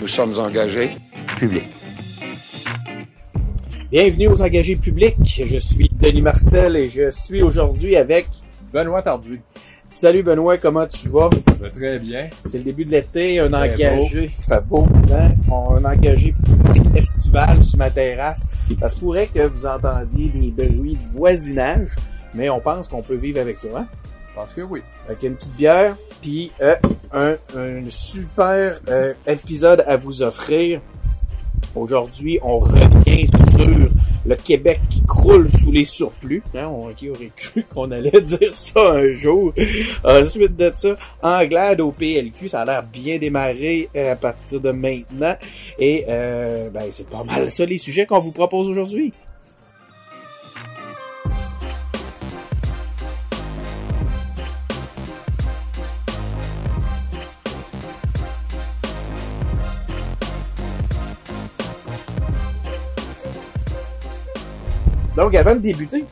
Nous sommes engagés. Public. Bienvenue aux engagés publics. Je suis Denis Martel et je suis aujourd'hui avec Benoît Tardy. Salut Benoît, comment tu vas? Ça va très bien. C'est le début de l'été, un Très engagé, il fait beau, hein? un engagé public estival sur ma terrasse. Ça se pourrait que vous entendiez des bruits de voisinage, mais on pense qu'on peut vivre avec ça, hein? Pense que oui. Avec une petite bière, puis euh, un, un super euh, épisode à vous offrir. Aujourd'hui, on revient sur le Québec qui croule sous les surplus. Hein, on, qui aurait cru qu'on allait dire ça un jour? Ensuite de ça, Anglade au PLQ, ça a l'air bien démarré euh, à partir de maintenant. Et euh, ben, c'est pas mal ça les sujets qu'on vous propose aujourd'hui. Donc, avant de débuter,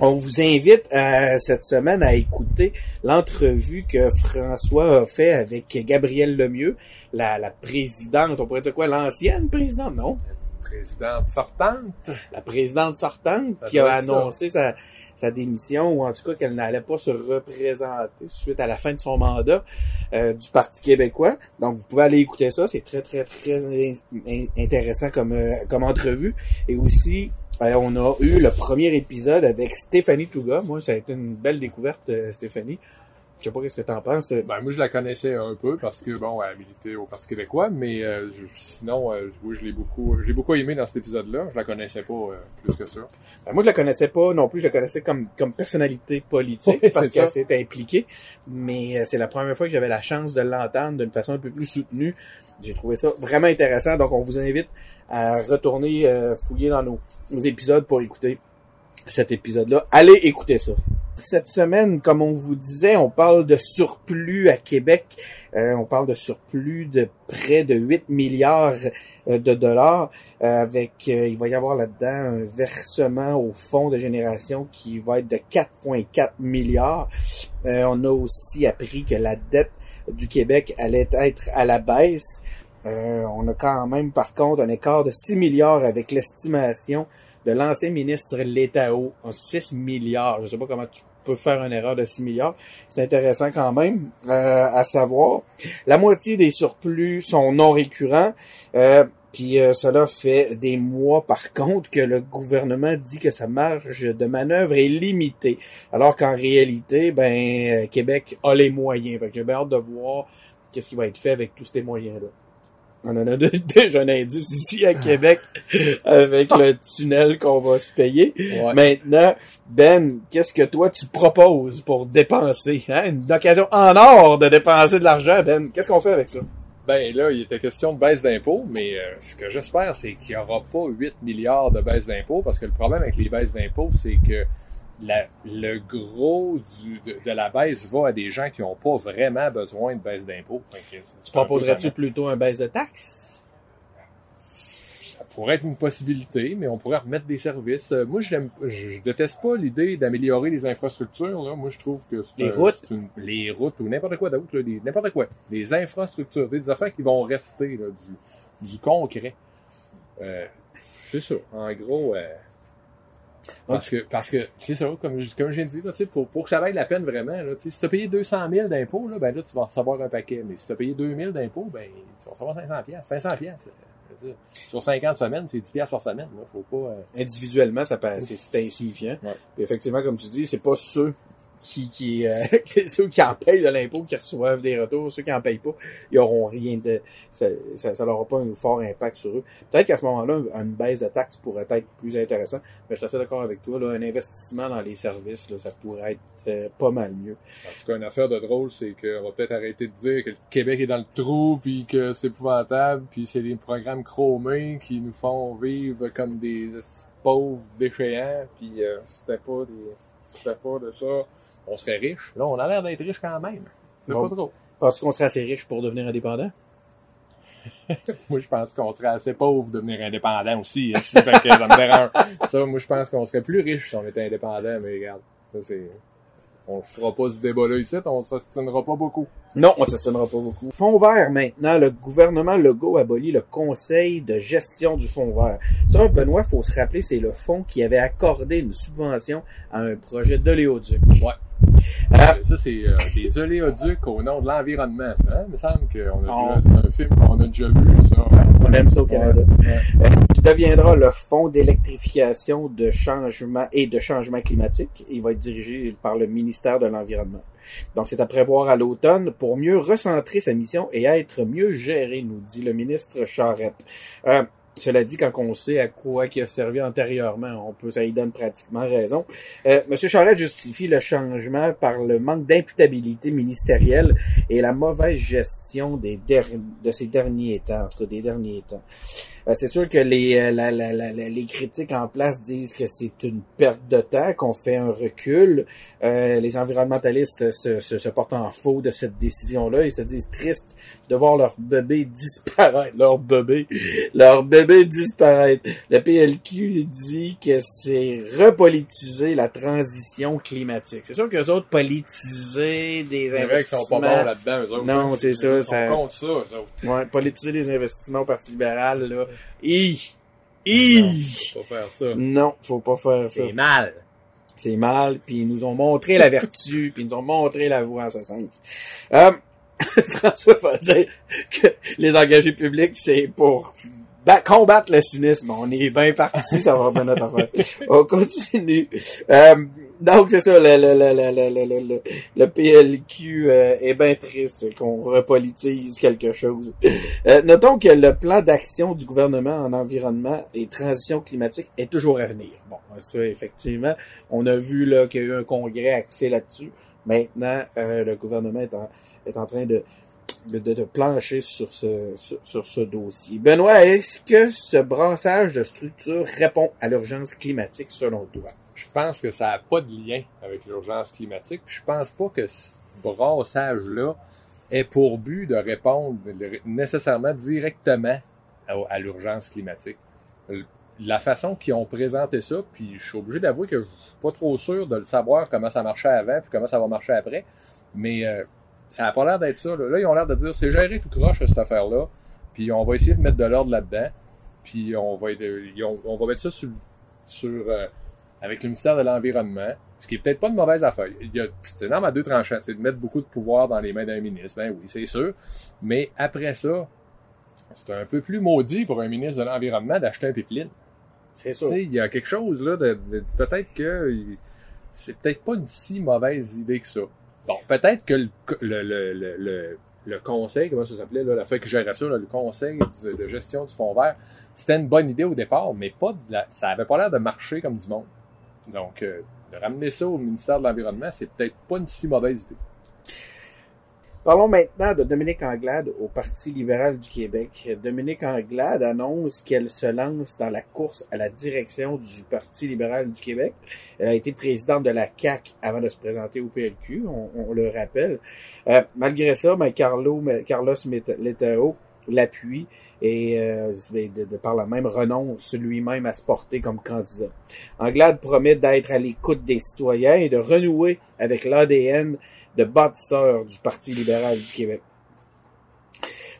on vous invite euh, cette semaine à écouter l'entrevue que François a fait avec Gabrielle Lemieux, la, la présidente, on pourrait dire quoi, l'ancienne présidente, non? Présidente sortante. La présidente sortante Ça qui a ça. annoncé sa, sa démission, ou en tout cas qu'elle n'allait pas se représenter suite à la fin de son mandat euh, du Parti québécois. Donc, vous pouvez aller écouter ça, c'est très, très, très in- in- intéressant comme, euh, comme entrevue. Et aussi, euh, on a eu le premier épisode avec Stéphanie Touga. Moi, ça a été une belle découverte, euh, Stéphanie. Je sais pas qu'est-ce que t'en penses. Ben, moi, je la connaissais un peu parce que, bon, elle militait au Parti québécois, mais euh, je- sinon, euh, je- oui, je l'ai beaucoup, je l'ai beaucoup aimé dans cet épisode-là. Je la connaissais pas euh, plus que ça. Ben, moi, je la connaissais pas non plus. Je la connaissais comme, comme personnalité politique Oui, parce qu'elle s'est impliquée. Mais euh, c'est la première fois que j'avais la chance de l'entendre d'une façon un peu plus soutenue. J'ai trouvé ça vraiment intéressant. Donc, on vous invite à retourner euh, fouiller dans nos épisodes pour écouter cet épisode-là. Allez écouter ça. Cette semaine, comme on vous disait, on parle de surplus à Québec. Euh, on parle de surplus de près de 8 milliards euh, de dollars. Euh, avec, il va y avoir là-dedans un versement au fonds de génération qui va être de 4,4 milliards. On a aussi appris que la dette du Québec allait être à la baisse. Euh, on a quand même, par contre, un écart de 6 milliards avec l'estimation de l'ancien ministre Létao, 6 milliards. Je sais pas comment tu peux faire une erreur de 6 milliards. C'est intéressant quand même euh, à savoir. La moitié des surplus sont non récurrents. Euh, puis cela fait des mois, par contre, que le gouvernement dit que sa marge de manœuvre est limitée. Alors qu'en réalité, ben Québec a les moyens. Fait que j'ai hâte de voir qu'est-ce qui va être fait avec tous ces moyens-là. On en a déjà un indice ici à Québec avec le tunnel qu'on va se payer. Ouais. Maintenant, Ben, qu'est-ce que toi tu proposes pour dépenser? Hein? Une occasion en or de dépenser de l'argent, Ben. Qu'est-ce qu'on fait avec ça? Ben là, il était question de baisse d'impôts, mais euh, ce que j'espère, c'est qu'il n'y aura pas 8 milliards de baisse d'impôts, parce que le problème avec les baisses d'impôts, c'est que la- le gros du, de, de la baisse va à des gens qui n'ont pas vraiment besoin de baisse d'impôts. Tu proposerais-tu plutôt un baisse de taxes? Ça pourrait être une possibilité, mais on pourrait remettre des services. Euh, moi, je, je déteste pas l'idée d'améliorer les infrastructures. Là. Moi, je trouve que c'est Les un- routes? une- les routes ou n'importe quoi d'autre, n'importe quoi. Les infrastructures, des affaires qui vont rester là, du, du concret. Euh, c'est ça. En gros, euh, parce que parce que c'est ça, comme, je- comme je viens de dire, là, tu sais, pour, pour que ça vaille la peine vraiment, là, si tu as payé 200 000 d'impôts, là, ben là, tu vas recevoir un paquet. Mais si tu as payé 2 000 d'impôts, ben tu vas recevoir 500 pièces 500 pièces dire, Sur 50 semaines, c'est 10 pièces par semaine. Là. Faut pas... euh, Individuellement, ça passe, c'est- c'est insignifiant. Ouais. Puis effectivement, comme tu dis, c'est pas ceux qui, qui, euh, ceux qui en payent de l'impôt qui reçoivent des retours, ceux qui en payent pas, ils auront rien de, ça, ça, ça n'aura pas un fort impact sur eux. Peut-être qu'à ce moment-là, une baisse de taxes pourrait être plus intéressant, mais je suis assez d'accord avec toi, là, un investissement dans les services, là, ça pourrait être euh, pas mal mieux. En tout cas, une affaire de drôle, c'est qu'on va peut-être arrêter de dire que le Québec est dans le trou, puis que c'est épouvantable, puis c'est des programmes chromés qui nous font vivre comme des pauvres déchéants, puis euh, c'était pas des, c'était pas de ça, on serait riche. Là, on a l'air d'être riche quand même. Bon. pas trop. Penses-tu qu'on serait assez riche pour devenir indépendant? Moi, je pense qu'on serait assez pauvre de devenir indépendant aussi. hein. Fait que ça me dérange. Ça, moi, je pense qu'on serait plus riche si on était indépendant, mais regarde, ça c'est... on ne fera pas ce débat-là ici, on ne s'ostinera pas beaucoup. Non, on ne pas beaucoup. Fonds vert, maintenant, le gouvernement Legault abolit le conseil de gestion du fonds vert. Ça, Benoît, faut se rappeler, c'est le fonds qui avait accordé une subvention à un projet d'oléoduc. Ouais. Ah. Ça, c'est euh, des oléoducs au nom de l'environnement. Hein? Il me semble qu'on a déjà, c'est un film qu'on a déjà vu, ça. On aime ça au Canada. Euh, qui deviendra le Fonds d'électrification de changement et de changement climatique. Il va être dirigé par le ministère de l'Environnement. Donc, c'est à prévoir à l'automne pour mieux recentrer sa mission et être mieux géré, nous dit le ministre Charette. Euh, cela dit, quand on sait à quoi il a servi antérieurement, on peut, ça y donne pratiquement raison. Euh, Monsieur Charette justifie le changement par le manque d'imputabilité ministérielle et la mauvaise gestion des de ces derniers temps, en des derniers temps. Euh, c'est sûr que les, euh, la, la, la, les critiques en place disent que c'est une perte de temps, qu'on fait un recul. Euh, les environnementalistes se, se, se, portent en faux de cette décision-là. Ils se disent tristes de voir leur bébé disparaître. Leur bébé. Leur bébé disparaître. Le PLQ dit que c'est repolitiser la transition climatique. C'est sûr qu'eux autres politiser des investissements... sont pas bons là-dedans, eux autres. Non, c'est ça. Ils sont contre ça, eux autres. Ouais, politiser des investissements au Parti libéral, là. I. I. faut pas faire ça. Non, faut pas faire ça. C'est mal. C'est mal, puis ils nous ont montré la vertu, puis ils nous ont montré la voie en ce sens. Euh, François va dire que les engagés publics, c'est pour combattre le cynisme. On est bien parti, ça va bien notre affaire. On continue. Euh, donc, c'est ça, le, le, le, le, le PLQ euh, est bien triste qu'on repolitise quelque chose. Euh, notons que le plan d'action du gouvernement en environnement et transition climatique est toujours à venir. Bon, ça, effectivement, on a vu là qu'il y a eu un congrès axé là-dessus. Maintenant, euh, le gouvernement est en, est en train de, de, de, plancher sur ce, sur, ce dossier. Benoît, est-ce que ce brassage de structures répond à l'urgence climatique selon toi? je pense que ça n'a pas de lien avec l'urgence climatique. Je pense pas que ce brassage-là ait pour but de répondre nécessairement directement à, l'urgence climatique. La façon qu'ils ont présenté ça, puis je suis obligé d'avouer que je suis pas trop sûr de le savoir comment ça marchait avant puis comment ça va marcher après, mais euh, ça n'a pas l'air d'être ça. Là. là. ils ont l'air de dire c'est géré tout croche cette affaire-là, puis on va essayer de mettre de l'ordre là-dedans, puis on va on, va mettre ça sur, sur euh, avec le ministère de l'Environnement, ce qui est peut-être pas une mauvaise affaire. Il y a, c'est énorme à deux tranchants, c'est de mettre beaucoup de pouvoir dans les mains d'un ministre. Ben oui, c'est sûr. Mais après ça, c'est un peu plus maudit pour un ministre de l'Environnement d'acheter un pipeline. C'est sûr. Il y a quelque chose là de, peut-être que c'est peut-être pas une si mauvaise idée que ça. Bon, peut-être que le, le, le, le, le conseil, comment ça s'appelait, la fois que là, le conseil de, gestion du fonds vert, c'était une bonne idée au départ, mais pas de la, ça avait pas l'air de marcher comme du monde. Donc, euh, de ramener ça au ministère de l'Environnement, c'est peut-être pas une si mauvaise idée. Parlons maintenant de Dominique Anglade au Parti libéral du Québec. Dominique Anglade annonce qu'elle se lance dans la course à la direction du Parti libéral du Québec. Elle a été présidente de la CAC avant de se présenter au PLQ, on, le rappelle. Euh, malgré ça, ben, Carlo, Carlos Letao l'appuie et euh, de, de, par la même renonce lui-même à se porter comme candidat. Anglade promet d'être à l'écoute des citoyens et de renouer avec l'ADN de bâtisseur du Parti libéral du Québec.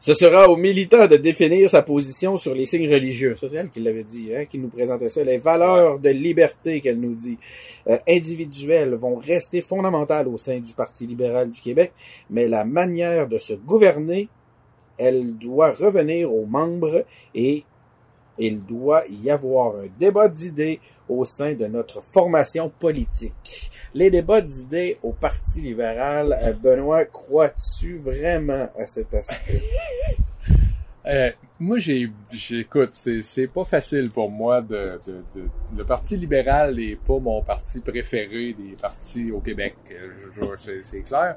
Ce sera aux militants de définir sa position sur les signes religieux. Ça, c'est elle qui l'avait dit, hein, qui nous présentait ça. Les valeurs de liberté qu'elle nous dit euh, individuelles vont rester fondamentales au sein du Parti libéral du Québec, mais la manière de se gouverner elle doit revenir aux membres et il doit y avoir un débat d'idées au sein de notre formation politique. Les débats d'idées au Parti libéral, euh, Benoît, crois-tu vraiment à cet aspect? euh, moi, j'écoute, c'est, pas facile pour moi de, le Parti libéral n'est pas mon parti préféré des partis au Québec, euh, c'est, c'est clair.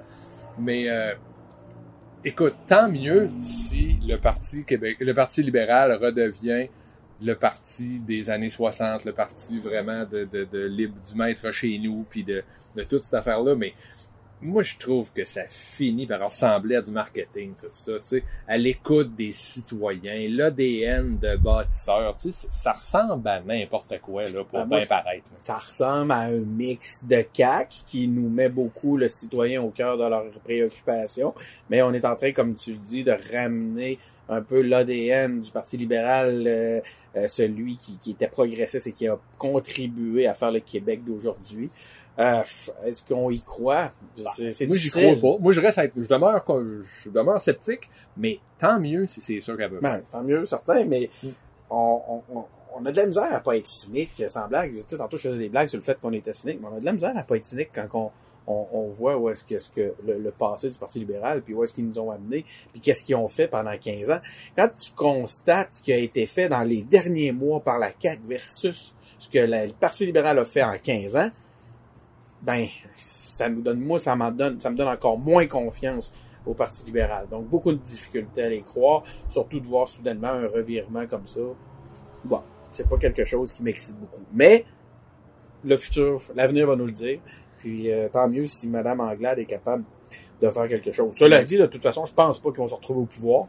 Mais euh, écoute, tant mieux si le Parti Québec, le Parti libéral redevient le parti des années 60, le parti vraiment de, de, de libre du maître chez nous, puis de, de toute cette affaire-là. Mais moi, je trouve que ça finit par ressembler à du marketing, tout ça, tu sais, à l'écoute des citoyens, l'ADN de bâtisseurs, tu sais, ça ressemble à n'importe quoi, là, pour moi, bien paraître. là. Ça ressemble à un mix de CAC qui nous met beaucoup le citoyen au cœur de leurs préoccupations, mais on est en train, comme tu le dis, de ramener un peu l'ADN du Parti libéral, euh, euh, celui qui, qui était progressiste et qui a contribué à faire le Québec d'aujourd'hui. Euh, Est-ce qu'on y croit? C'est c'est Moi, j'y crois pas. Moi, je reste, à je demeure, je demeure sceptique, mais tant mieux si c'est ça qu'elle veut. Ben, tant mieux, certain, mais Mm. on, on, on- on a de la misère à pas être cynique, sans blague. Tu sais, tantôt, je faisais des blagues sur le fait qu'on était cynique, mais on a de la misère à pas être cynique quand on, on, voit où est-ce que, le, passé du Parti libéral, puis où est-ce qu'ils nous ont amenés, puis qu'est-ce qu'ils ont fait pendant 15 ans. Quand tu constates ce qui a été fait dans les derniers mois par la CAQ versus ce que le Parti libéral a fait en 15 ans, ben, ça nous donne, moi, ça m'en donne, ça me donne encore moins confiance au Parti libéral. Donc, beaucoup de difficultés à les croire, surtout de voir soudainement un revirement comme ça. Bon, c'est pas quelque chose qui m'excite beaucoup. Mais, le futur, l'avenir va nous le dire. Puis, euh, tant mieux si Madame Anglade est capable de faire quelque chose. Cela dit, de toute façon, je pense pas qu'ils vont se retrouver au pouvoir.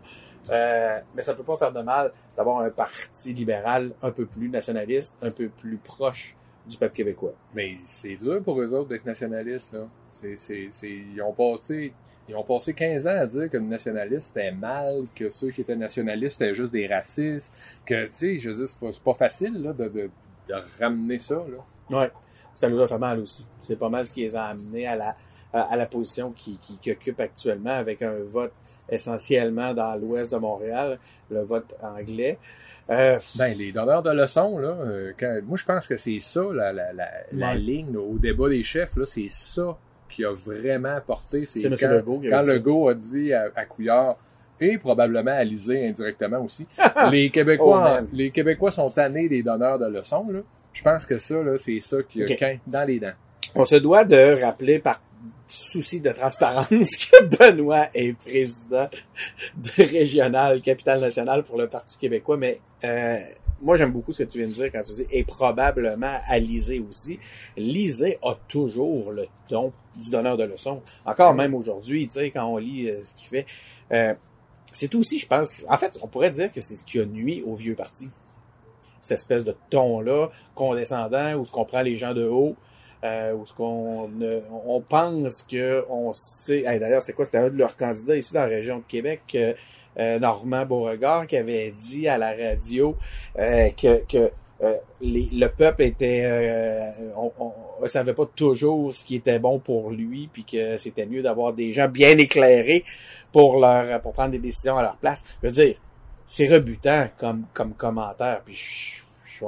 Euh, mais ça peut pas faire de mal d'avoir un parti libéral un peu plus nationaliste, un peu plus proche du peuple québécois. Mais c'est dur pour eux autres d'être nationalistes, là. C'est, c'est, c'est, ils ont passé, ils ont passé 15 ans à dire que le nationaliste c'était mal, que ceux qui étaient nationalistes étaient juste des racistes, que, tu sais, je veux dire, c'est pas, c'est pas facile, là, de, de, de ramener ça, là. Ouais, ça nous a fait mal aussi. C'est pas mal ce qui les a amenés à la, à, à la position qu'ils qui, qui occupent actuellement avec un vote essentiellement dans l'ouest de Montréal, le vote anglais. Euh, Ben, les donneurs de leçons, là, euh, quand, moi, je pense que c'est ça, la, la, la, ligne, là, au débat des chefs, là, c'est ça qui a vraiment porté. C'est C'est M. quand, Legault quand. Legault a dit à, à Couillard, et probablement à Lisée indirectement aussi, les Québécois, Oh, les Québécois sont tannés des donneurs de leçons, là. Je pense que ça, là, c'est ça qui a dans les dents. on se doit de rappeler par souci de transparence que Benoît est président de régional, capitale nationale pour le Parti québécois, mais euh, moi j'aime beaucoup ce que tu viens de dire quand tu dis et probablement à Lisée aussi. Lisée a toujours le don du donneur de leçons. Encore même aujourd'hui, tu sais, quand on lit euh, ce qu'il fait. Euh, c'est aussi, je pense, en fait, on pourrait dire que c'est ce qui a nuit au vieux parti. Cette espèce de ton-là, condescendant, où ce qu'on prend les gens de haut, euh, où ce qu'on on pense que on sait. D'ailleurs, c'était quoi? C'était un de leurs candidats ici dans la région de Québec, euh, euh, Normand Beauregard, qui avait dit à la radio euh, que, que euh, le peuple était euh, on, on, on savait pas toujours ce qui était bon pour lui, puis que c'était mieux d'avoir des gens bien éclairés pour leur pour prendre des décisions à leur place. Je veux dire, c'est rebutant comme comme commentaire, puis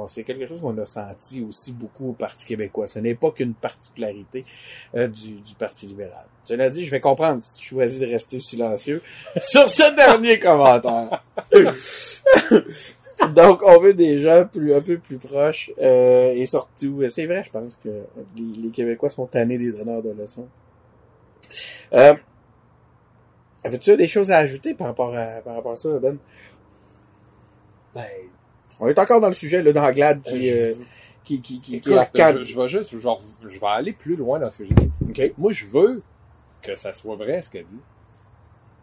c'est quelque chose qu'on a senti aussi beaucoup au Parti québécois. Ce n'est pas qu'une particularité euh, du, du Parti libéral. Cela dit, je vais comprendre si tu choisis de rester silencieux sur ce dernier commentaire. Donc, on veut des gens plus, un peu plus proches. euh, et surtout, euh, c'est vrai, je pense que les, les Québécois sont tannés des donneurs de leçons. Euh, Avais-tu des choses à ajouter par rapport à, par rapport à ça, Ben? Ben, On est encore dans le sujet là, d'Anglade qui, Euh, euh, qui, qui, qui, qui est la canne. je, je vais juste, vais, je vais aller plus loin dans ce que j'ai dit. OK. Moi, je veux que ça soit vrai, ce qu'elle dit.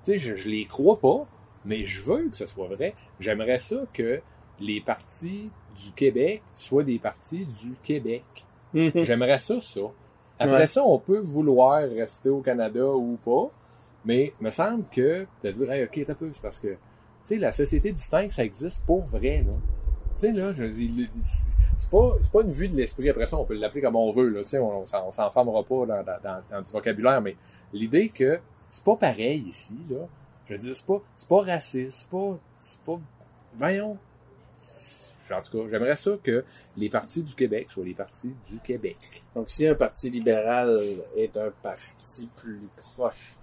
Tu sais, je, je les crois pas, mais je veux que ce soit vrai. J'aimerais ça que les partis du Québec soient des partis du Québec. Mhm. J'aimerais ça, ça. Après Ouais. ça, on peut vouloir rester au Canada ou pas, mais il me semble que te dire, hey, ok, t'as peu, c'est parce que, tu sais, la société distincte, ça existe pour vrai, là. Tu sais, là, je dis, c'est pas, pas une vue de l'esprit. Après ça, on peut l'appeler comme on veut, là. On, on s'en- on s'enfermera pas dans, dans, dans, dans du vocabulaire, mais l'idée que c'est pas pareil ici, là. Je veux dire, c'est pas, c'est pas raciste, c'est pas, c'est pas, voyons. En tout cas, j'aimerais ça que les partis du Québec soient les partis du Québec. Donc, si un parti libéral est un parti plus proche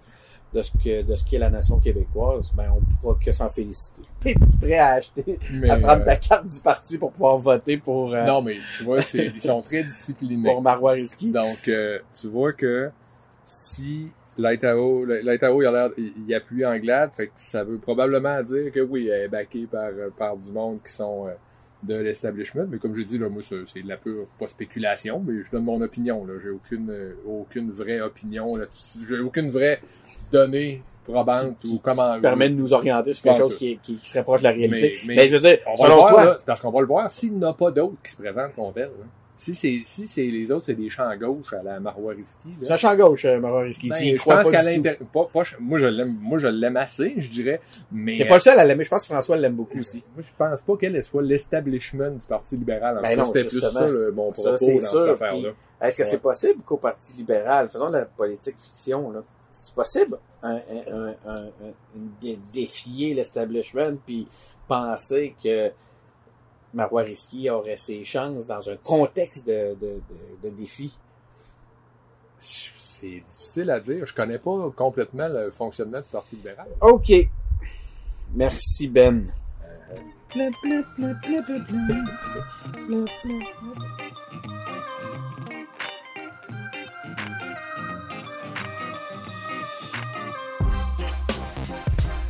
de ce que de ce qu'est la nation québécoise, ben on pourra que s'en féliciter. Es-tu prêt à acheter, Mais, à prendre euh, ta carte du parti pour pouvoir voter pour, euh, Non, mais tu vois, c'est, ils sont très disciplinés. pour Marois? Donc, euh, tu vois que si l'Idaho, l'Idaho, il a l'air, il, appuie Anglade, fait que ça veut probablement dire que oui, elle est backée par, par du monde qui sont de l'establishment. Mais comme je dis, là, moi, c'est de la pure, pas spéculation, mais je donne mon opinion. Là. J'ai aucune, aucune vraie opinion là-dessus. J'ai aucune vraie donnée probante ou comment. permet de nous orienter sur quelque chose qui, qui, qui se rapproche de la réalité. Mais- Mais, mais je veux dire, On selon voir, toi, là, parce qu'on va le voir s'il n'y en a pas d'autres qui se présentent contre elle. là. Si c'est si c'est les autres, c'est des champs à gauche à la Marwariski. là. c'est un champ gauche, euh, Marois Risky. Ben, je crois pense qu'à l'intérieur, moi je l'aime, moi je l'aime assez, je dirais, mais T'es pas le seul à l'aimer. Je pense que François l'aime beaucoup aussi. moi je pense pas qu'elle soit l'establishment du Parti libéral. En Ben non, C'était plus ça le, mon Ça, propos dans sûr, cette affaire-là. Est-ce que Ouais. c'est possible qu'au Parti libéral, faisons de la politique fiction, là, c'est possible un, un, un, un, un- une dé- défier l'establishment puis penser que Marois Risky aurait ses chances dans un contexte de, de, de, de défi? C'est difficile à dire. Je connais pas complètement le fonctionnement du Parti libéral. OK. Merci, Ben. Pla,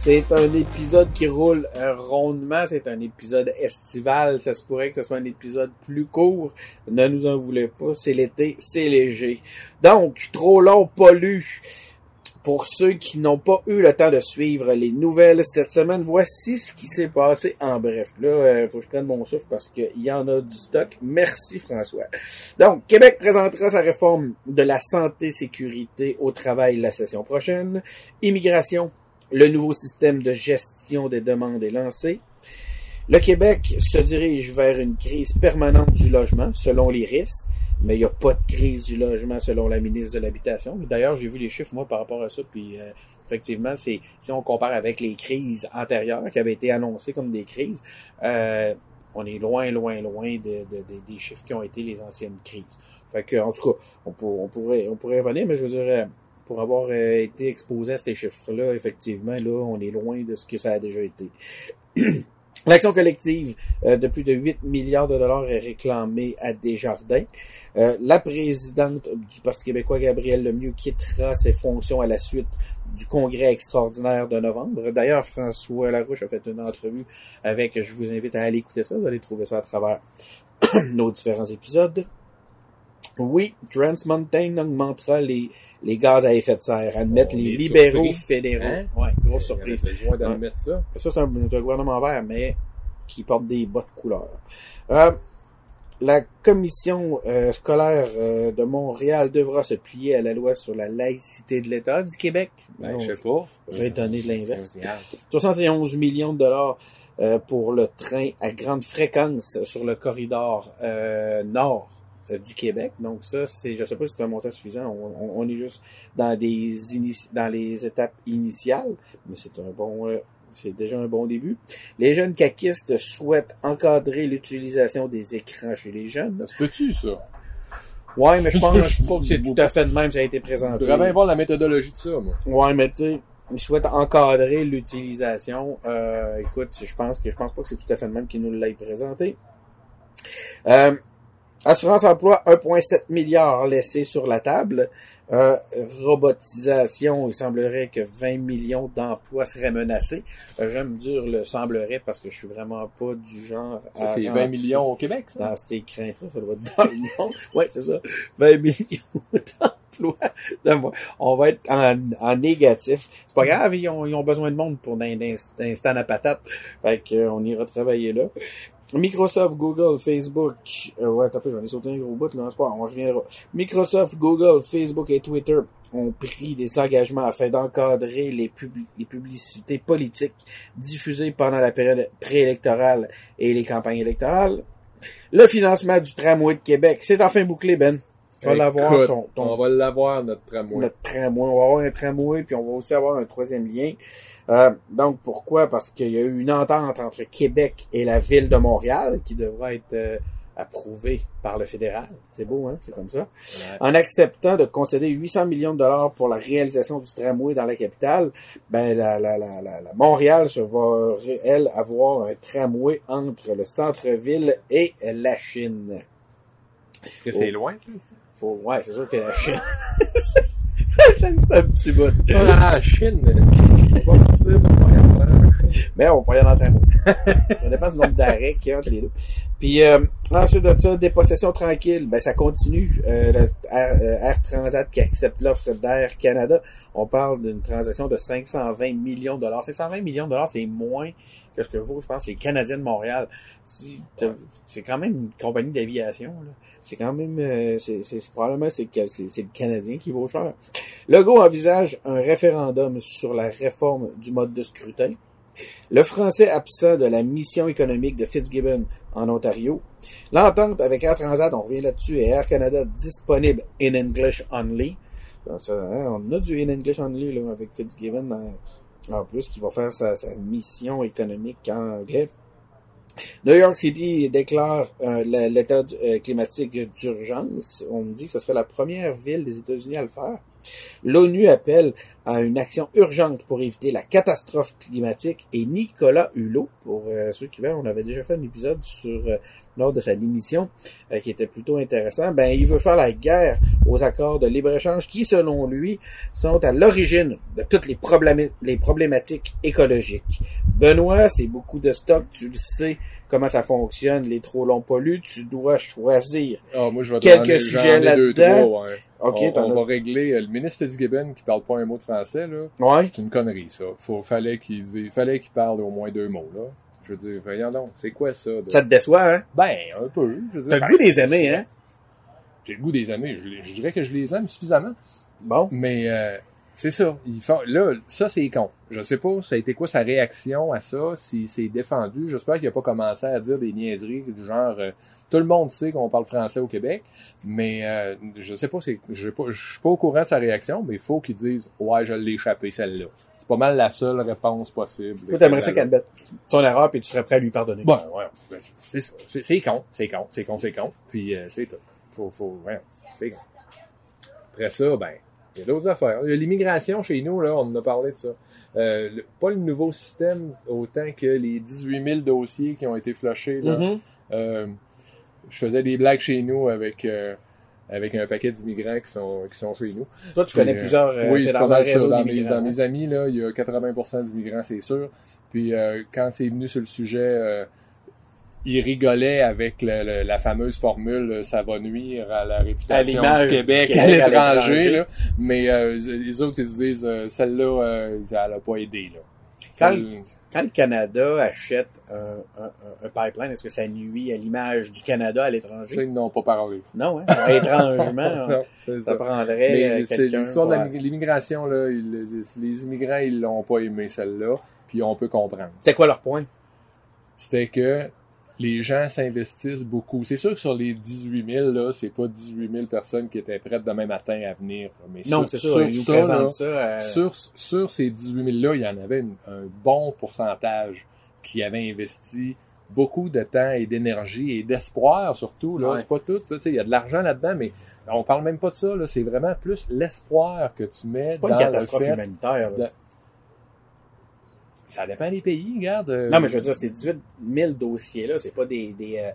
C'est un épisode qui roule euh, rondement. C'est un épisode estival. Ça se pourrait que ce soit un épisode plus court. Ne nous en voulez pas. C'est l'été, c'est léger. Donc, trop long, pas lu. Pour ceux qui n'ont pas eu le temps de suivre les nouvelles cette semaine, voici ce qui s'est passé en bref. Là, euh, faut que je prenne mon souffle parce qu'il y en a du stock. Merci François. Donc, Québec présentera sa réforme de la santé-sécurité au travail la session prochaine. Immigration, le nouveau système de gestion des demandes est lancé. Le Québec se dirige vers une crise permanente du logement, selon les risques, mais il n'y a pas de crise du logement selon la ministre de l'Habitation. D'ailleurs, j'ai vu les chiffres, moi, par rapport à ça, puis euh, effectivement, c'est si on compare avec les crises antérieures qui avaient été annoncées comme des crises, euh, on est loin, loin, loin de, de- de- des chiffres qui ont été les anciennes crises. Fait que, en tout cas, on pourrait, on pourrait revenir, mais je veux dire, euh, pour avoir euh, été exposé à ces chiffres-là, effectivement, là, on est loin de ce que ça a déjà été. L'action collective euh, de plus de 8 milliards de dollars est réclamée à Desjardins. Euh, la présidente du Parti québécois, Gabrielle Lemieux, quittera ses fonctions à la suite du congrès extraordinaire de novembre. D'ailleurs, François Larouche a fait une entrevue avec, je vous invite à aller écouter ça, vous allez trouver ça à travers nos différents épisodes. Oui, Trans Mountain augmentera les, les gaz à effet de serre, admettent les libéraux surpris. fédéraux. Hein? Ouais, grosse surprise. Besoin d'admettre ça. Ça, c'est un, gouvernement vert, mais qui porte des bottes couleur. Euh, la commission euh, scolaire euh, de Montréal devra se plier à la loi sur la laïcité de l'État du Québec. Ben, Non, je sais pas. je serais étonné de l'inverse. Regarde. 71 millions de dollars euh, pour le train à grande fréquence sur le corridor euh, nord du Québec. Donc ça, c'est, je sais pas si c'est un montant suffisant. On, on- on est juste dans des dans les étapes initiales, mais c'est un bon, euh, c'est déjà un bon début. Les jeunes caquistes souhaitent encadrer l'utilisation des écrans chez les jeunes. Ça se peut-tu, ça? Ouais, mais je pense pas que c'est tout à fait de même ça a été Je présenté. voudrais bien voir la méthodologie de ça, moi. Ouais, mais tu sais, ils souhaitent encadrer l'utilisation. Euh, écoute, je pense que je pense pas que c'est tout à fait le même qui nous l'ait présenté. Euh, assurance emploi, 1,7 milliard laissé sur la table. Euh, robotisation, il semblerait que 20 millions d'emplois seraient menacés. Euh, J'aime dire le semblerait parce que je suis vraiment pas du genre Ça, à c'est 20 rentrer millions au Québec, ça? dans ces craintes-là, ça doit être dans le monde. Ouais, c'est ça. 20 millions d'emplois. On va être en, en négatif. C'est pas grave, ils ont, ils ont besoin de monde pour d'un stand à patate. Fait que, euh, on ira travailler là. Microsoft, Google, Facebook, euh, ouais, peu, j'en ai sauté un gros bout, là, c'est pas, on reviendra. Microsoft, Google, Facebook et Twitter ont pris des engagements afin d'encadrer les, les publicités politiques diffusées pendant la période préélectorale et les campagnes électorales. Le financement du tramway de Québec, c'est enfin bouclé, Ben. Tu vas l'avoir, Écoute, ton, ton, On va l'avoir, notre tramway. notre tramway. On va avoir un tramway, puis on va aussi avoir un troisième lien. Euh, donc, pourquoi? Parce qu'il y a eu une entente entre Québec et la ville de Montréal qui devra être euh, approuvée par le fédéral. C'est beau, hein? C'est comme ça. Ouais. En acceptant de concéder 800 millions de dollars pour la réalisation du tramway dans la capitale, ben la, la, la, la, la Montréal se va, elle, avoir un tramway entre le centre-ville et la Chine. Est-ce que c'est loin, ça? Faut, ouais, c'est sûr que la Chine... la Chine, c'est un petit bout. Ah, la Chine! On va partir de aller. Mais on pourrait y en entendre. ça dépend du nombre d'arrêts qu'il y a entre les deux. Puis euh, ensuite de ça, des possessions tranquilles, ben ça continue. Euh, le Air, euh, Air Transat qui accepte l'offre d'Air Canada. On parle d'une transaction de 520 millions de dollars. 520 millions de dollars, c'est moins que ce que vaut, je pense, les Canadiens de Montréal. C'est quand même une compagnie d'aviation. C'est quand même, c'est probablement c'est le Canadien qui vaut cher. Legault envisage un référendum sur la réforme du mode de scrutin. Le français absent de la mission économique de Fitzgibbon en Ontario. L'entente avec Air Transat, on revient là-dessus, et Air Canada disponible in English only. Ça, hein, on a du in English only là, avec Fitzgibbon en, en plus qui va faire sa, mission économique en anglais. New York City déclare euh, l'état euh, climatique d'urgence. On me dit que ce serait la première ville des États-Unis à le faire. L'ONU appelle à une action urgente pour éviter la catastrophe climatique et Nicolas Hulot, pour euh, ceux qui veulent, on avait déjà fait un épisode sur euh, lors de sa démission euh, qui était plutôt intéressant. Ben, il veut faire la guerre aux accords de libre-échange qui, selon lui, sont à l'origine de toutes les, problém- les problématiques écologiques. Benoît, c'est beaucoup de stock, tu le sais comment ça fonctionne, les trop longs polluent, tu dois choisir. Ah, moi, je vais Quelques sujets là-dedans. trois, ouais. Ok, on, on va régler. euh, Le ministre Fitzgibbon qui parle pas un mot de français, là, Ouais. c'est une connerie, ça. Faut, fallait qu'il fallait qu'il parle au moins deux mots, là. Je veux dire, voyons donc, c'est quoi ça? de- Ça te déçoit, hein? Ben, un peu. T'as le goût des aimer, hein? J'ai le goût des amis. Je, dirais que je les aime suffisamment. Bon. Mais euh, c'est ça. Faut, là, ça, c'est con. Je sais pas, ça a été quoi sa réaction à ça, s'il s'est défendu. J'espère qu'il a pas commencé à dire des niaiseries du genre euh, tout le monde sait qu'on parle français au Québec, mais euh, je sais pas, je pas, suis pas au courant de sa réaction, mais il faut qu'il dise ouais, je l'ai échappé celle-là. C'est pas mal la seule réponse possible. Toi, t'aimerais ça qu'elle admette ton erreur puis tu serais prêt à lui pardonner. Bon, ouais, ben, c'est ça. C'est, con, c'est con, c'est con, c'est con. Puis euh, c'est tout. Faut, faut, ouais, c'est con. Après ça, ben, il y a d'autres affaires. Il y a L'immigration chez nous, là, on en a parlé de ça. Euh, le- pas le nouveau système autant que les 18 000 dossiers qui ont été flushés. Là. Mhm. Euh, je faisais des blagues chez nous avec euh, avec un paquet d'immigrants qui sont qui sont chez nous. Toi, tu connais Puis, euh, plusieurs. euh, oui, c'est dans pas réseau Dans mes, dans mes amis, là, il y a 80% d'immigrants, c'est sûr. Puis euh, quand c'est venu sur le sujet, euh, ils rigolaient avec le- le- la fameuse formule ça va nuire à la réputation du Québec du à Québec à l'étranger. Mais les autres, ils se disent celle-là, elle a pas aidé. Là. Quand- le Canada achète un, un- un pipeline, est-ce que ça nuit à l'image du Canada à l'étranger? ils n'ont pas parlé. Non, hein? Étrangement, Non, ça ça. prendrait euh, c'est l'histoire de pour- l'immigration, là, les immigrants, ils l'ont pas aimé celle-là, puis on peut comprendre. C'est quoi leur point? C'était que les gens s'investissent beaucoup. C'est sûr que sur les 18 000, là, c'est pas 18 000 personnes qui étaient prêtes demain matin à venir. Mais Non, sur- c'est sûr, ils nous ça, là, présentent ça. euh, sur, sur ces 18 000-là, il y en avait une- un bon pourcentage qui avait investi beaucoup de temps et d'énergie et d'espoir surtout. Là, Ouais. c'est pas tout. là, tu sais, Il y a de l'argent là-dedans, mais on parle même pas de ça. Là, c'est vraiment plus l'espoir que tu mets C'est pas dans une catastrophe le fait. humanitaire. là. de- Ça dépend des pays, regarde. euh, Non, mais je veux dire, ces 18 000 dossiers-là, c'est pas des, des, euh,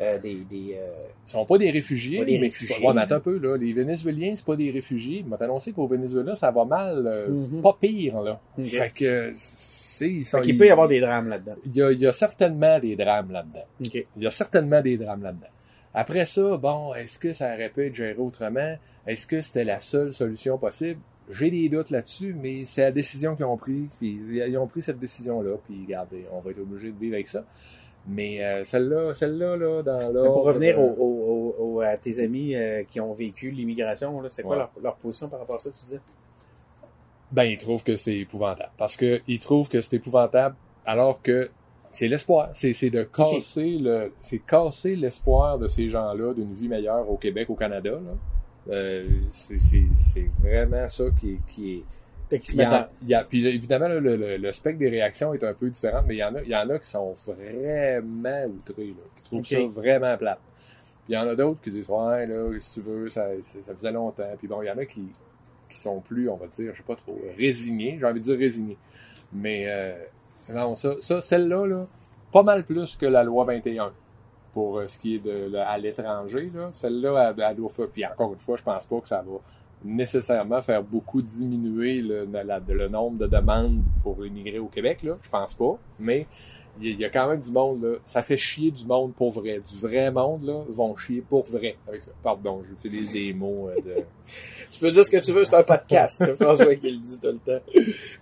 euh, des, des, Ils sont pas des réfugiés. Pas des mais réfugiés. Ouais, mais attends un peu, là. Les Vénézuéliens, c'est pas des réfugiés. Il m'a annoncé qu'au Venezuela, ça va mal, euh, Mhm. pas pire, là. Ok. Fait que, c'est, ils sont, Fait qu'il peut y avoir des drames là-dedans. il y a, il y a certainement des drames là-dedans. Il y a certainement des drames là-dedans. Après ça, bon, est-ce que ça aurait pu être géré autrement? Est-ce que c'était la seule solution possible? J'ai des doutes là-dessus, mais c'est la décision qu'ils ont prise, puis ils ont pris cette décision-là, puis regardez, on va être obligé de vivre avec ça. Mais euh, celle-là, celle-là, là, dans l'ordre... pour revenir euh, au, au- au- au- à tes amis euh, qui ont vécu l'immigration, c'est quoi Ouais. leur, leur position par rapport à ça, tu dis? Ben, ils trouvent que c'est épouvantable. Parce que ils trouvent que c'est épouvantable alors que c'est l'espoir. C'est, c'est de casser le, c'est casser l'espoir de ces gens-là d'une vie meilleure au Québec, au Canada, là. Euh, c'est, vraiment ça qui est, qui est, il y, il y a, puis évidemment, là, le, le, le spectre des réactions est un peu différent, mais il y en a, il y en a qui sont vraiment outrés, là, qui trouvent ça vraiment plate. Puis il y en a d'autres qui disent, ouais, là, si tu veux, ça faisait longtemps. Puis bon, il y en a qui, qui sont plus, on va dire, je sais pas trop, résignés. J'ai envie de dire résignés. Mais, euh, non, ça, ça celle-là, là, pas mal plus que la loi 21 pour euh, ce qui est de, à l'étranger, là. Celle-là, elle, doit faire, puis encore une fois, je pense pas que ça va nécessairement faire beaucoup diminuer le, la- le nombre de demandes pour immigrer au Québec, là. Je pense pas. Mais il y, a- il y a quand même du monde, là. Ça fait chier du monde pour vrai. Du vrai monde, là, vont chier pour vrai avec ça. Pardon, j'utilise des mots euh, de... Tu peux dire ce que tu veux, c'est un podcast. C'est François qui le dit tout le temps.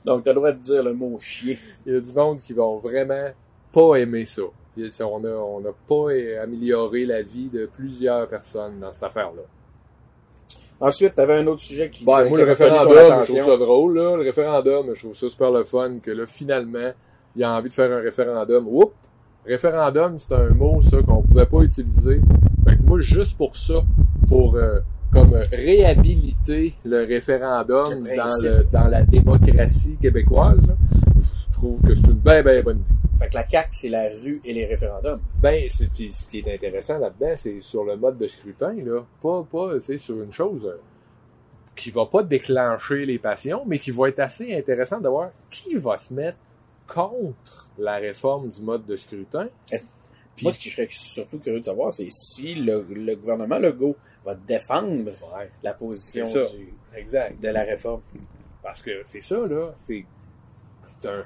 Donc, t'as le droit de dire le mot chier. Il y a du monde qui vont vraiment pas aimer ça. On a, on n'a pas euh, amélioré la vie de plusieurs personnes dans cette affaire-là. Ensuite, t'avais un autre sujet qui, Bon, moi, le référendum, je trouve ça drôle, là. Le référendum, je trouve ça super le fun que là, finalement, il a envie de faire un référendum. Oups! Référendum, c'est un mot, ça, qu'on pouvait pas utiliser. Fait que moi, juste pour ça, pour, euh, comme réhabiliter le référendum Le dans, le, dans la démocratie québécoise, là, je trouve que c'est une bien, bien bonne idée. Fait que la CAQ, c'est la rue et les référendums. Ben, c'est, puis ce qui est intéressant là-dedans, c'est sur le mode de scrutin, là. Pas, pas, tu sais, sur une chose euh, qui va pas déclencher les passions, mais qui va être assez intéressant de voir qui va se mettre contre la réforme du mode de scrutin. Puis- Moi, ce que je serais surtout curieux de savoir, c'est si le, le gouvernement Legault va défendre Ouais, la position du- Exact. de la réforme. Parce que c'est ça, là, c'est, c'est un...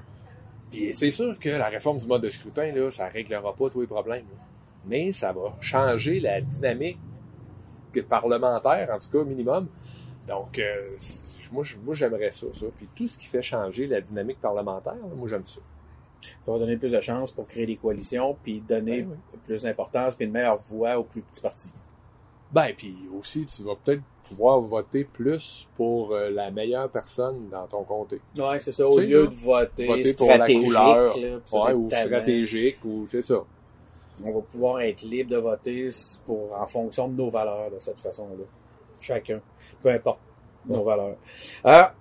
Puis c'est sûr que la réforme du mode de scrutin, là, ça réglera pas tous les problèmes. là. Mais ça va changer la dynamique parlementaire, en tout cas, minimum. Donc, euh, moi, j'aimerais ça, ça. Puis tout ce qui fait changer la dynamique parlementaire, moi, j'aime ça. Ça va donner plus de chances pour créer des coalitions, puis donner Ben plus d'importance, puis une meilleure voix aux plus petits partis. Ben, puis aussi, tu vas peut-être pouvoir voter plus pour euh, la meilleure personne dans ton comté. Ouais, c'est ça. Au lieu là, de voter, voter pour la couleur, là, puis ça, Ouais, ou stratégique, ou c'est ça. On va pouvoir être libre de voter pour, en fonction de nos valeurs, de cette façon-là. Chacun. Peu importe nos valeurs. Ah,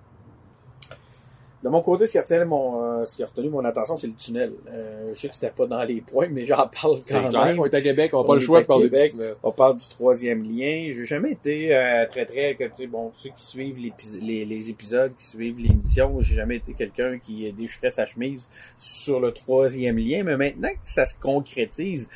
de mon côté, ce qui a retenu mon, euh, ce qui a retenu mon attention, c'est le tunnel. Euh, je sais que c'était pas dans les points, mais j'en parle quand clair, même. on est à Québec, on n'a pas le choix de parler Québec. du tunnel. On parle du troisième lien. J'ai jamais été euh, très très que tu sais bon ceux qui suivent les, les épisodes, qui suivent l'émission, j'ai jamais été quelqu'un qui déchirait sa chemise sur le troisième lien. Mais maintenant que ça se concrétise,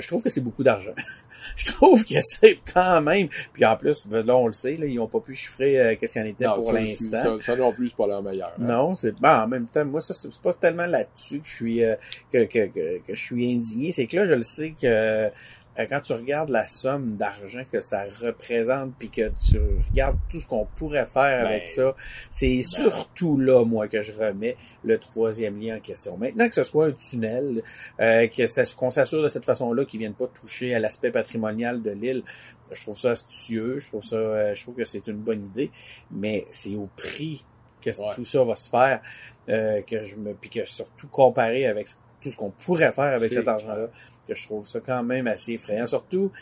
je trouve que c'est beaucoup d'argent. je trouve que c'est quand même. Puis en plus, ben, là on le sait, là, ils ont pas pu chiffrer euh, qu'est-ce qu'il y en était Non, pour l'instant. Ça, ça non plus, c'est pas leur meilleur. hein. Non, c'est ben, en même temps, moi ça c'est c'est pas tellement là-dessus que je suis euh, que, que, que, que je suis indigné, c'est que là je le sais que euh, quand tu regardes la somme d'argent que ça représente puis que tu regardes tout ce qu'on pourrait faire Ben, avec ça, c'est surtout là moi que je remets le troisième lien en question. Maintenant que ce soit un tunnel, euh, que ça qu'on s'assure de cette façon-là qu'ils viennent pas toucher à l'aspect patrimonial de l'île, je trouve ça astucieux, je trouve ça euh, je trouve que c'est une bonne idée, mais c'est au prix que Ouais. tout ça va se faire, euh, que je me, puis que surtout comparé avec tout ce qu'on pourrait faire avec cet argent-là, que je trouve ça quand même assez effrayant. Surtout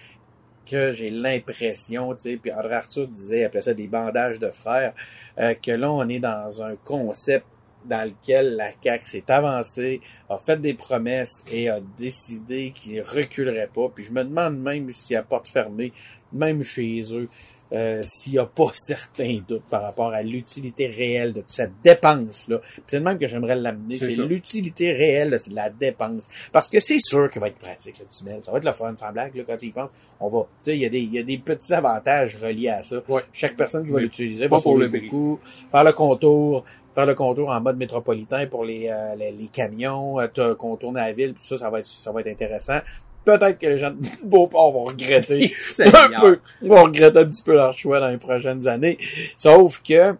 que j'ai l'impression, tu sais, puis André Arthur disait, appelait ça des bandages de frères, euh, que là, on est dans un concept dans lequel la CAQ s'est avancée, a fait des promesses et a décidé qu'il reculerait pas. Puis je me demande même y a porte fermée, même chez eux, euh, s'il n'y a pas certains doutes par rapport à l'utilité réelle de cette dépense-là. C'est de même que j'aimerais l'amener. C'est l'utilité réelle de la dépense. Parce que c'est sûr qu'il va être pratique, le tunnel. Ça va être le fun, sans blague, là, quand tu y penses. On va, tu sais, il y a des, il y a des petits avantages reliés à ça. Ouais. Chaque personne qui va l'utiliser va pour le beaucoup. Faire le contour, faire le contour en mode métropolitain pour les, euh, les, les camions, euh, te contourner la ville, puis ça, ça va être, ça va être intéressant. Peut-être que les gens de Beauport vont regretter un peu. Vont regretter un petit peu leur choix dans les prochaines années. Sauf que,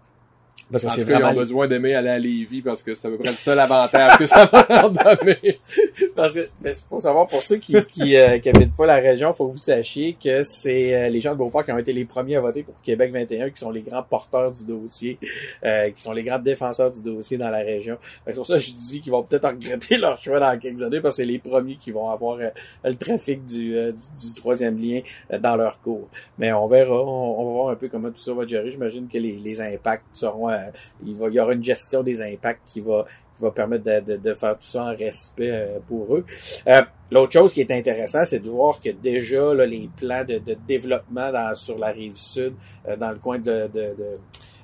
parce que En c'est tout cas, ils ont besoin d'aimer aller à Lévis parce que c'est à peu près le seul avantage que ça va leur donner. parce que, mais faut savoir pour ceux qui, qui, euh, qui habitent pas la région, faut que vous sachiez que c'est euh, les gens de Beauport qui ont été les premiers à voter pour Québec 21 qui sont les grands porteurs du dossier, euh, qui sont les grands défenseurs du dossier dans la région. C'est pour ça que je dis qu'ils vont peut-être regretter leur choix dans quelques années parce que c'est les premiers qui vont avoir euh, le trafic du, euh, du, du troisième lien euh, dans leur cours. Mais on verra, on, on va voir un peu comment tout ça va gérer. J'imagine que les, les impacts seront, euh, il, va, il y aura une gestion des impacts qui va qui va permettre de, de, de faire tout ça en respect euh, pour eux. Euh, L'autre chose qui est intéressant, c'est de voir que déjà là, les plans de, de développement dans, sur la rive sud, euh, dans le coin de, de, de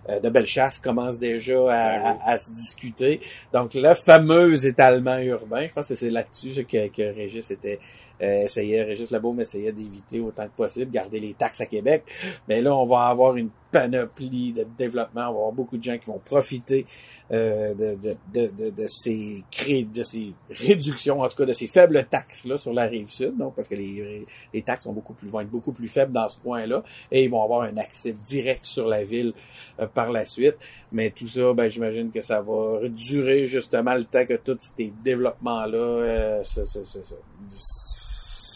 euh, de Bellechasse commencent déjà à, oui. à- à se discuter. Donc, le fameux étalement urbain, je pense que c'est là-dessus que, que Régis était euh, essayait, Régis Lebeaume essayait d'éviter autant que possible, garder les taxes à Québec. Mais là, on va avoir une panoplie de développement, on va avoir beaucoup de gens qui vont profiter euh, de, de, de, de, ces cré... de ces réductions, en tout cas de ces faibles taxes là sur la rive sud, donc parce que les, les taxes sont beaucoup plus vont être beaucoup plus faibles dans ce coin-là, et ils vont avoir un accès direct sur la ville euh, par la suite. Mais tout ça, ben j'imagine que ça va durer justement le temps que tous ces développements-là euh, se, se, se,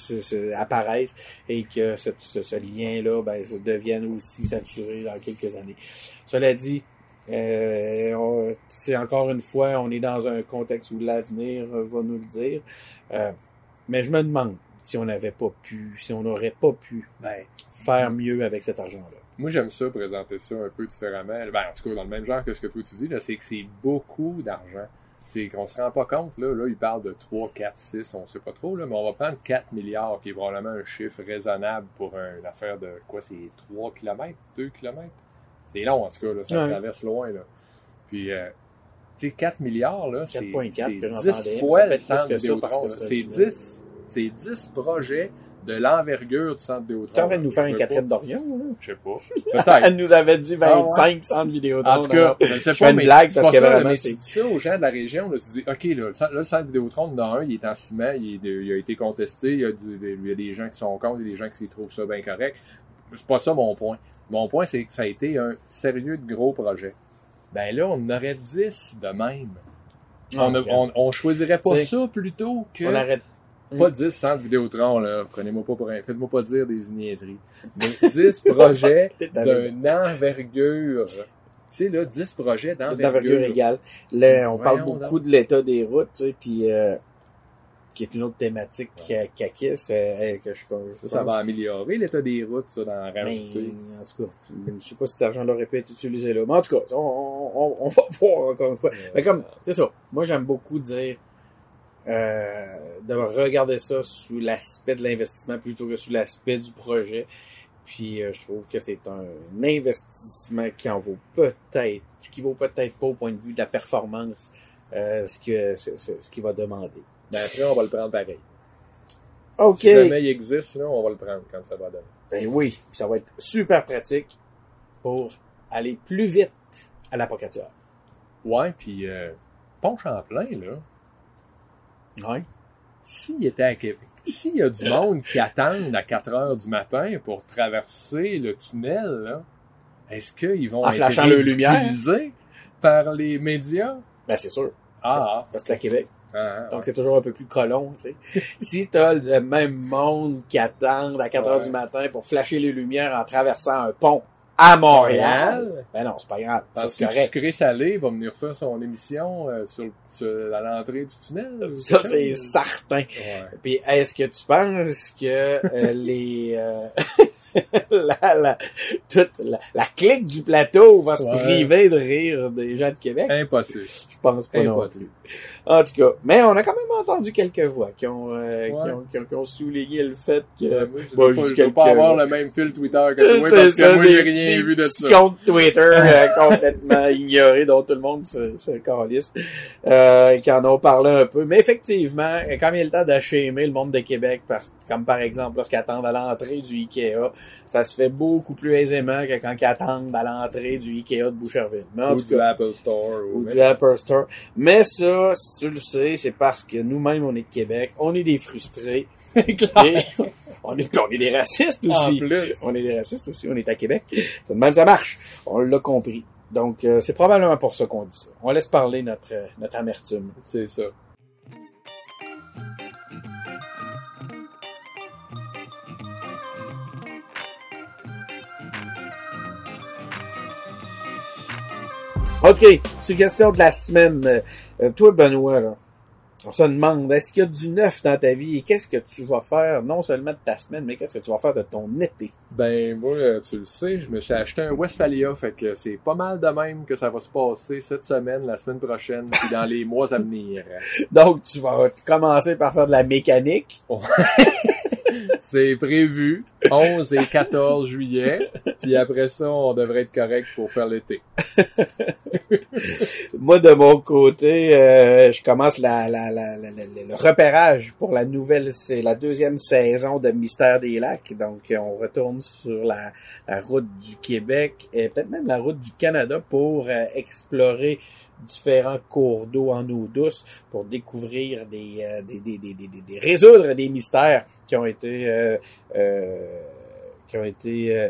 se, apparaissent et que ce, ce, ce lien-là ben, devienne aussi saturé dans quelques années. Cela dit, euh, c'est encore une fois, on est dans un contexte où l'avenir va nous le dire. Euh, mais je me demande si on n'avait pas pu, si on n'aurait pas pu Ben, faire mieux avec cet argent-là. moi, j'aime ça, présenter ça un peu différemment. Ben, en tout cas, dans le même genre que ce que toi tu dis, là, c'est que c'est beaucoup d'argent. C'est qu'on se rend pas compte, là, là, il parle de 3, 4, 6, on sait pas trop, là, mais on va prendre 4 milliards, qui est probablement un chiffre raisonnable pour une affaire de, quoi, c'est 3 km, 2 km? C'est long, en tout cas, là, ça Ouais. traverse loin, là. Puis, euh, tu sais, 4 milliards, là, c'est 4.4 que c'est j'entendais, 10 ça fois le centre Vidéotron, c'est un C'est tunnel. 10, c'est 10 projets de l'envergure du centre Vidéotron. Tu es en train de nous faire Je une sais Catherine pas. d'Orion, là? Je sais pas. Peut-être. Elle nous avait dit Ah 25 centres vidéo En tout cas, je sais pas, une mais blague c'est parce pas que ça, vraiment, mais c'est- tu dis ça aux gens de la région, là, tu dis, OK, là, le centre, là, le centre Vidéotron, a un, il est en ciment, il, est de- il a été contesté, il y, a du- il y a des gens qui sont contre, il y a des gens qui trouvent ça bien correct. C'est pas ça mon point. Mon point, c'est que ça a été un sérieux de gros projet. Ben là, on en aurait 10 de même. on, a- on, on choisirait pas T'sais, ça plutôt que... On arrête. Pas 10 centres Vidéotron, là. Prenez-moi pas pour un... Faites-moi pas dire des niaiseries. Mais 10 projets d'une envergure. Tu sais, là, 10 projets d'envergure d'envergure. égale. Là, on parle donc. beaucoup de l'état des routes, tu sais, puis euh, qui est une autre thématique ouais. euh, que je, je Ça, ça va améliorer l'état des routes, ça, dans mais, rajouter. en tout cas, je sais pas si cet argent aurait pu être utilisé là. Mais en tout cas, on, on, on va voir encore une fois. Mais comme, c'est ça. Moi, j'aime beaucoup dire euh, de regarder ça sous l'aspect de l'investissement plutôt que sous l'aspect du projet. Puis euh, je trouve que c'est un investissement qui en vaut peut-être, qui vaut peut-être pas au point de vue de la performance euh, ce que ce, qu'il va demander. Ben après, on va le prendre pareil. OK. Si jamais il existe, là, on va le prendre quand ça va donner. Ben oui, ça va être super pratique pour aller plus vite à la pocatière. Ouais, puis euh, Pont Champlain, là, Ouais. s'il était à Québec, s'il y a du monde qui attendent à 4 heures du matin pour traverser le tunnel, est-ce qu'ils vont En être flashant leur lumière? par les médias? Ben c'est sûr, Ah, parce que c'est à Québec. ah, ah, Donc c'est toujours un peu plus colon, tu sais. si t'as le même monde qui attend à 4 heures Ouais. du matin pour flasher les lumières en traversant un pont à Montréal, ben non, c'est pas grave. Parce que correct. Sucré Salé va venir faire son émission euh, sur, sur à l'entrée du tunnel. Ça, c'est certain. Ouais. Puis est-ce que tu penses que euh, les euh, la, la, toute la, la clique du plateau va se Ouais. priver de rire des gens de Québec? Impossible. Je pense pas non plus. Impossible. En tout cas, mais on a quand même entendu quelques voix qui ont, euh, qui ont, qui ont, qui ont souligné le fait que Ouais, moi, je bon, pas quelques- avoir le même fil Twitter que toi parce que moi, j'ai rien des vu de ça. comptes Twitter euh, complètement ignorés dont tout le monde se, se calisse, euh, qui en ont parlé un peu. Mais effectivement, quand il y a le temps d'achémer le monde de Québec, par, comme par exemple lorsqu'ils attendent à l'entrée du Ikea, ça se fait beaucoup plus aisément que quand ils attendent à l'entrée du Ikea de Boucherville. Mais en Ou du Apple Store. ou mais- du Apple Store. Mais ça, si tu le sais, c'est parce que nous-mêmes, on est de Québec, on est des frustrés, et on est, on est des racistes En aussi. plus. On est des racistes aussi, on est à Québec. De même, ça marche. On l'a compris. Donc, euh, c'est probablement pour ça qu'on dit ça. On laisse parler notre, euh, notre amertume. C'est ça. OK, suggestion de la semaine. Euh, toi, Benoît, là, on se demande, est-ce qu'il y a du neuf dans ta vie? Et qu'est-ce que tu vas faire, non seulement de ta semaine, mais qu'est-ce que tu vas faire de ton été? Ben, moi, euh, tu le sais, je me suis acheté un Westphalia, fait que c'est pas mal de même que ça va se passer cette semaine, la semaine prochaine, puis dans les mois à venir. Donc, tu vas commencer par faire de la mécanique. C'est prévu 11 et 14 juillet. Puis après ça, on devrait être correct pour faire l'été. Moi, de mon côté, euh, je commence le repérage pour la nouvelle, c'est la deuxième saison de Mystère des Lacs. Donc, euh, on retourne sur la, la route du Québec et peut-être même la route du Canada pour euh, explorer différents cours d'eau en eau douce pour découvrir des, euh, des, des, des, des, résoudre des mystères qui ont été euh, euh, qui ont été euh,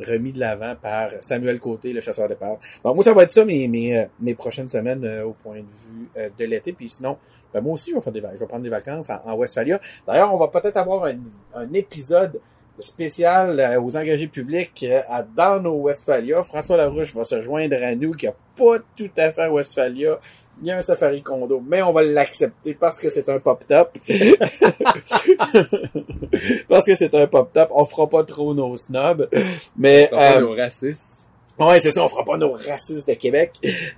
remis de l'avant par Samuel Côté, le chasseur de parts. Donc moi, ça va être ça mes, mes, euh, mes prochaines semaines euh, au point de vue de l'été. Puis sinon, ben, moi aussi, je vais faire des. Je vais prendre des vacances en, en Westphalia. D'ailleurs, on va peut-être avoir un, un épisode spécial euh, aux engagés publics euh, à, dans nos Westphalia. François Larouche va se joindre à nous, qui a pas tout à fait Westphalia. Il y a un safari condo, mais on va l'accepter parce que c'est un pop-top. parce que c'est un pop-top. On fera pas trop nos snobs. Mais, On euh, nos racistes. Ouais, c'est ça, on fera pas nos racistes de Québec.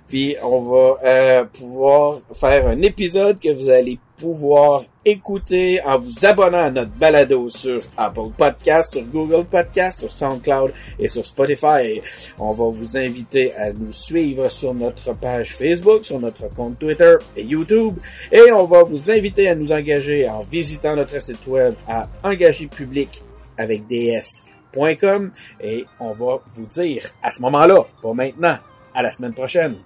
Puis on va euh, pouvoir faire un épisode que vous allez pouvoir écouter en vous abonnant à notre balado sur Apple Podcast, sur Google Podcast, sur SoundCloud et sur Spotify. On va vous inviter à nous suivre sur notre page Facebook, sur notre compte Twitter et YouTube. Et on va vous inviter à nous engager en visitant notre site web à engager public avec DS et on va vous dire à ce moment-là, pas maintenant, à la semaine prochaine.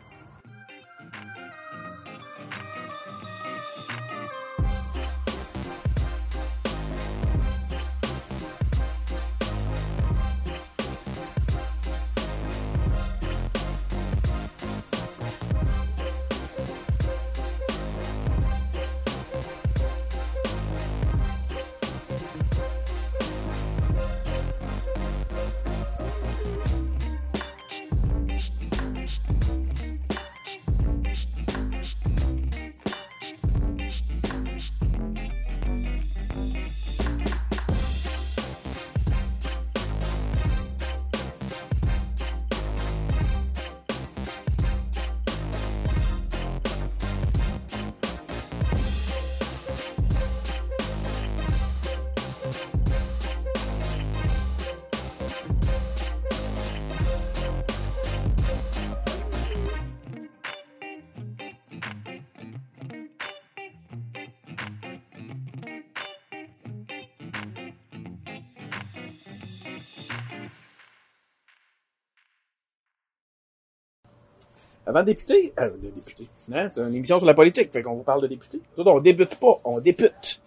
Avant de députer, euh, de députer, hein, c'est une émission sur la politique, fait qu'on vous parle de députés. Nous on débute pas, on débute.